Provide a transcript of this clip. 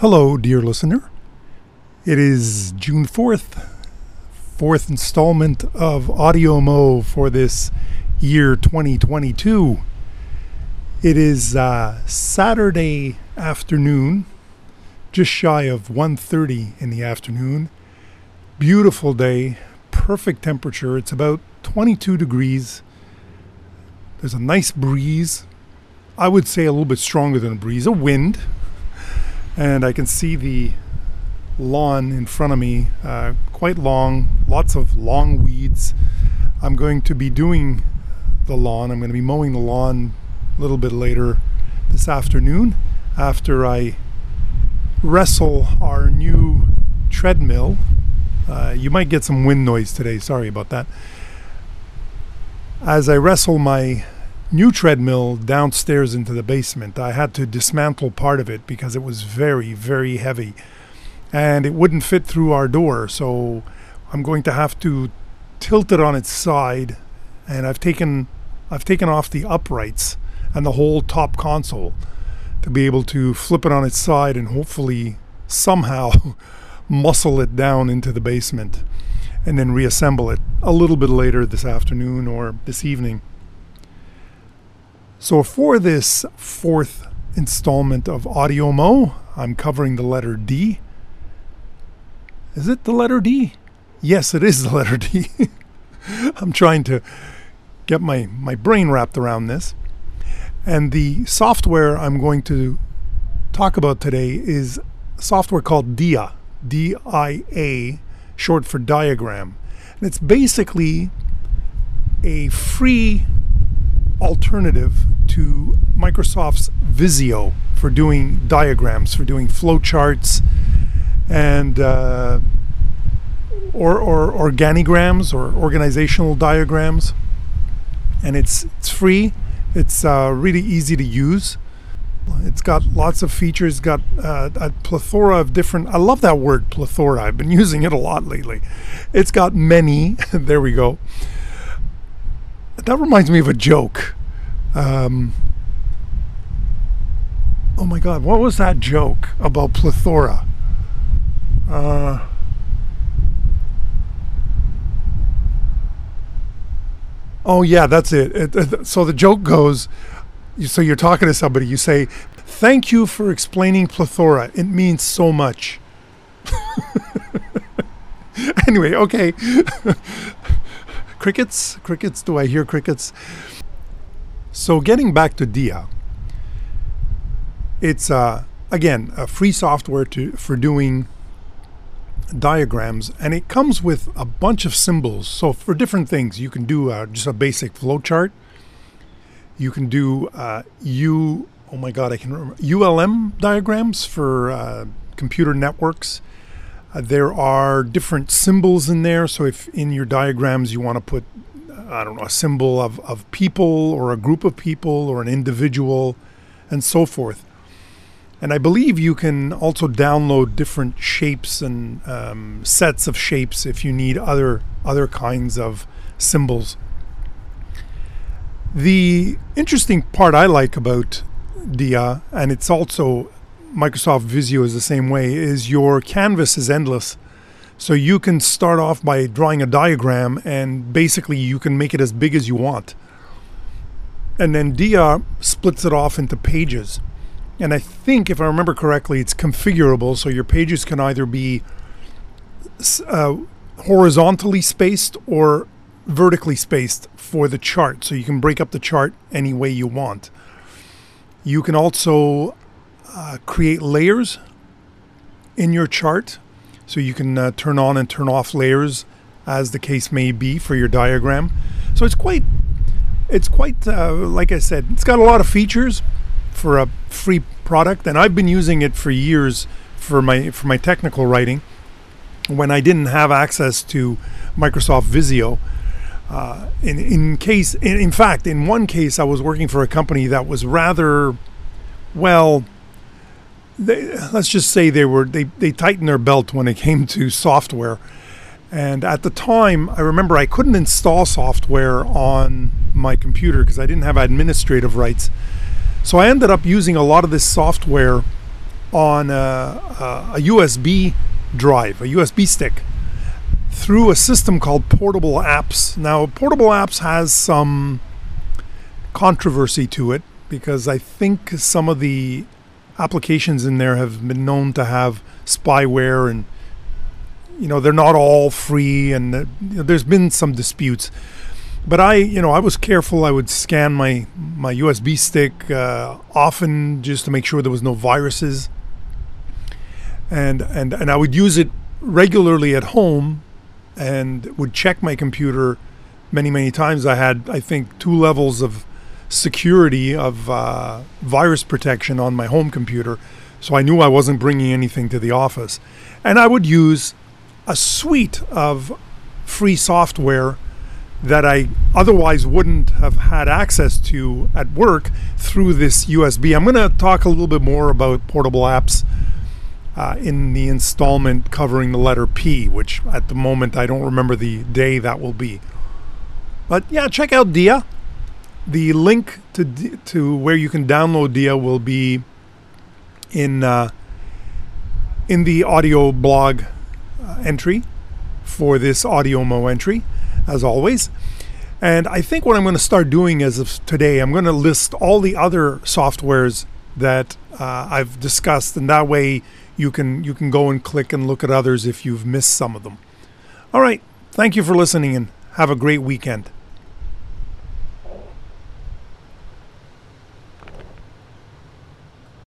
Hello, dear listener. It is June 4th, fourth installment of Audio Mo for this year 2022. It is uh, Saturday afternoon, just shy of 1:30 in the afternoon. Beautiful day, perfect temperature. It's about 22 degrees. There's a nice breeze. I would say a little bit stronger than a breeze, a wind. And I can see the lawn in front of me, uh, quite long, lots of long weeds. I'm going to be doing the lawn. I'm going to be mowing the lawn a little bit later this afternoon after I wrestle our new treadmill. Uh, you might get some wind noise today, sorry about that. As I wrestle my new treadmill downstairs into the basement, I had to dismantle part of it because it was very, very heavy and it wouldn't fit through our door. So I'm going to have to tilt it on its side and I've taken I've taken off the uprights and the whole top console to be able to flip it on its side and hopefully somehow muscle it down into the basement and then reassemble it a little bit later this afternoon or this evening. So for this fourth installment of Audio Mo, I'm covering the letter D. Is it the letter D? Yes, it is the letter D. I'm trying to get my, my brain wrapped around this. And the software I'm going to talk about today is software called DIA, D I A, short for diagram. And it's basically a free alternative to Microsoft's Visio for doing diagrams, for doing flowcharts, and uh, or, or organigrams or organizational diagrams and it's it's free. It's uh, really easy to use. It's got lots of features. Got uh, a plethora of different. I love that word plethora. I've been using it a lot lately. It's got many. there we go. That reminds me of a joke. Um, oh my God, what was that joke about plethora? Uh, Oh yeah, that's it. it, it so the joke goes. So you're talking to somebody. You say, "Thank you for explaining plethora. It means so much." anyway, okay. crickets, crickets. Do I hear crickets? So getting back to Dia, it's uh, again a free software to for doing diagrams and it comes with a bunch of symbols. So for different things, you can do uh, just a basic flowchart. You can do uh, U, oh my God, I can remember, ULM diagrams for uh, computer networks. Uh, there are different symbols in there. So if in your diagrams you want to put, I don't know, a symbol of, of people or a group of people or an individual and so forth. And I believe you can also download different shapes and um, sets of shapes if you need other other kinds of symbols. The interesting part I like about Dia, and it's also Microsoft Visio is the same way, is your canvas is endless. So you can start off by drawing a diagram and basically you can make it as big as you want. And then Dia splits it off into pages. And I think, if I remember correctly, it's configurable. So your pages can either be uh, horizontally spaced or vertically spaced for the chart. So you can break up the chart any way you want. You can also uh, create layers in your chart. So you can uh, turn on and turn off layers as the case may be for your diagram. So it's quite, it's quite, uh, like I said, it's got a lot of features for a free product, and I've been using it for years for my for my technical writing. When I didn't have access to Microsoft Visio, uh, in in case, in, in fact, in one case, I was working for a company that was rather, well, they, let's just say they were they they tightened their belt when it came to software. And at the time, I remember I couldn't install software on my computer because I didn't have administrative rights. So I ended up using a lot of this software on a, a, a USB drive, a USB stick, through a system called Portable Apps. Now, Portable Apps has some controversy to it because I think some of the applications in there have been known to have spyware and you know they're not all free and you know, there's been some disputes but I, you know, I was careful. I would scan my my USB stick uh, often just to make sure there was no viruses, and and and I would use it regularly at home, and would check my computer many many times. I had I think two levels of security of uh, virus protection on my home computer, so I knew I wasn't bringing anything to the office, and I would use a suite of free software that I otherwise wouldn't have had access to at work through this USB. I'm going to talk a little bit more about portable apps uh, in the installment covering the letter P, which at the moment I don't remember the day that will be. But yeah, check out Dia. The link to to where you can download Dia will be in uh, in the audio blog uh, entry for this audio mo entry as always. And I think what I'm going to start doing as of today, I'm going to list all the other softwares that uh, I've discussed, and that way you can you can go and click and look at others if you've missed some of them. All right, thank you for listening, and have a great weekend.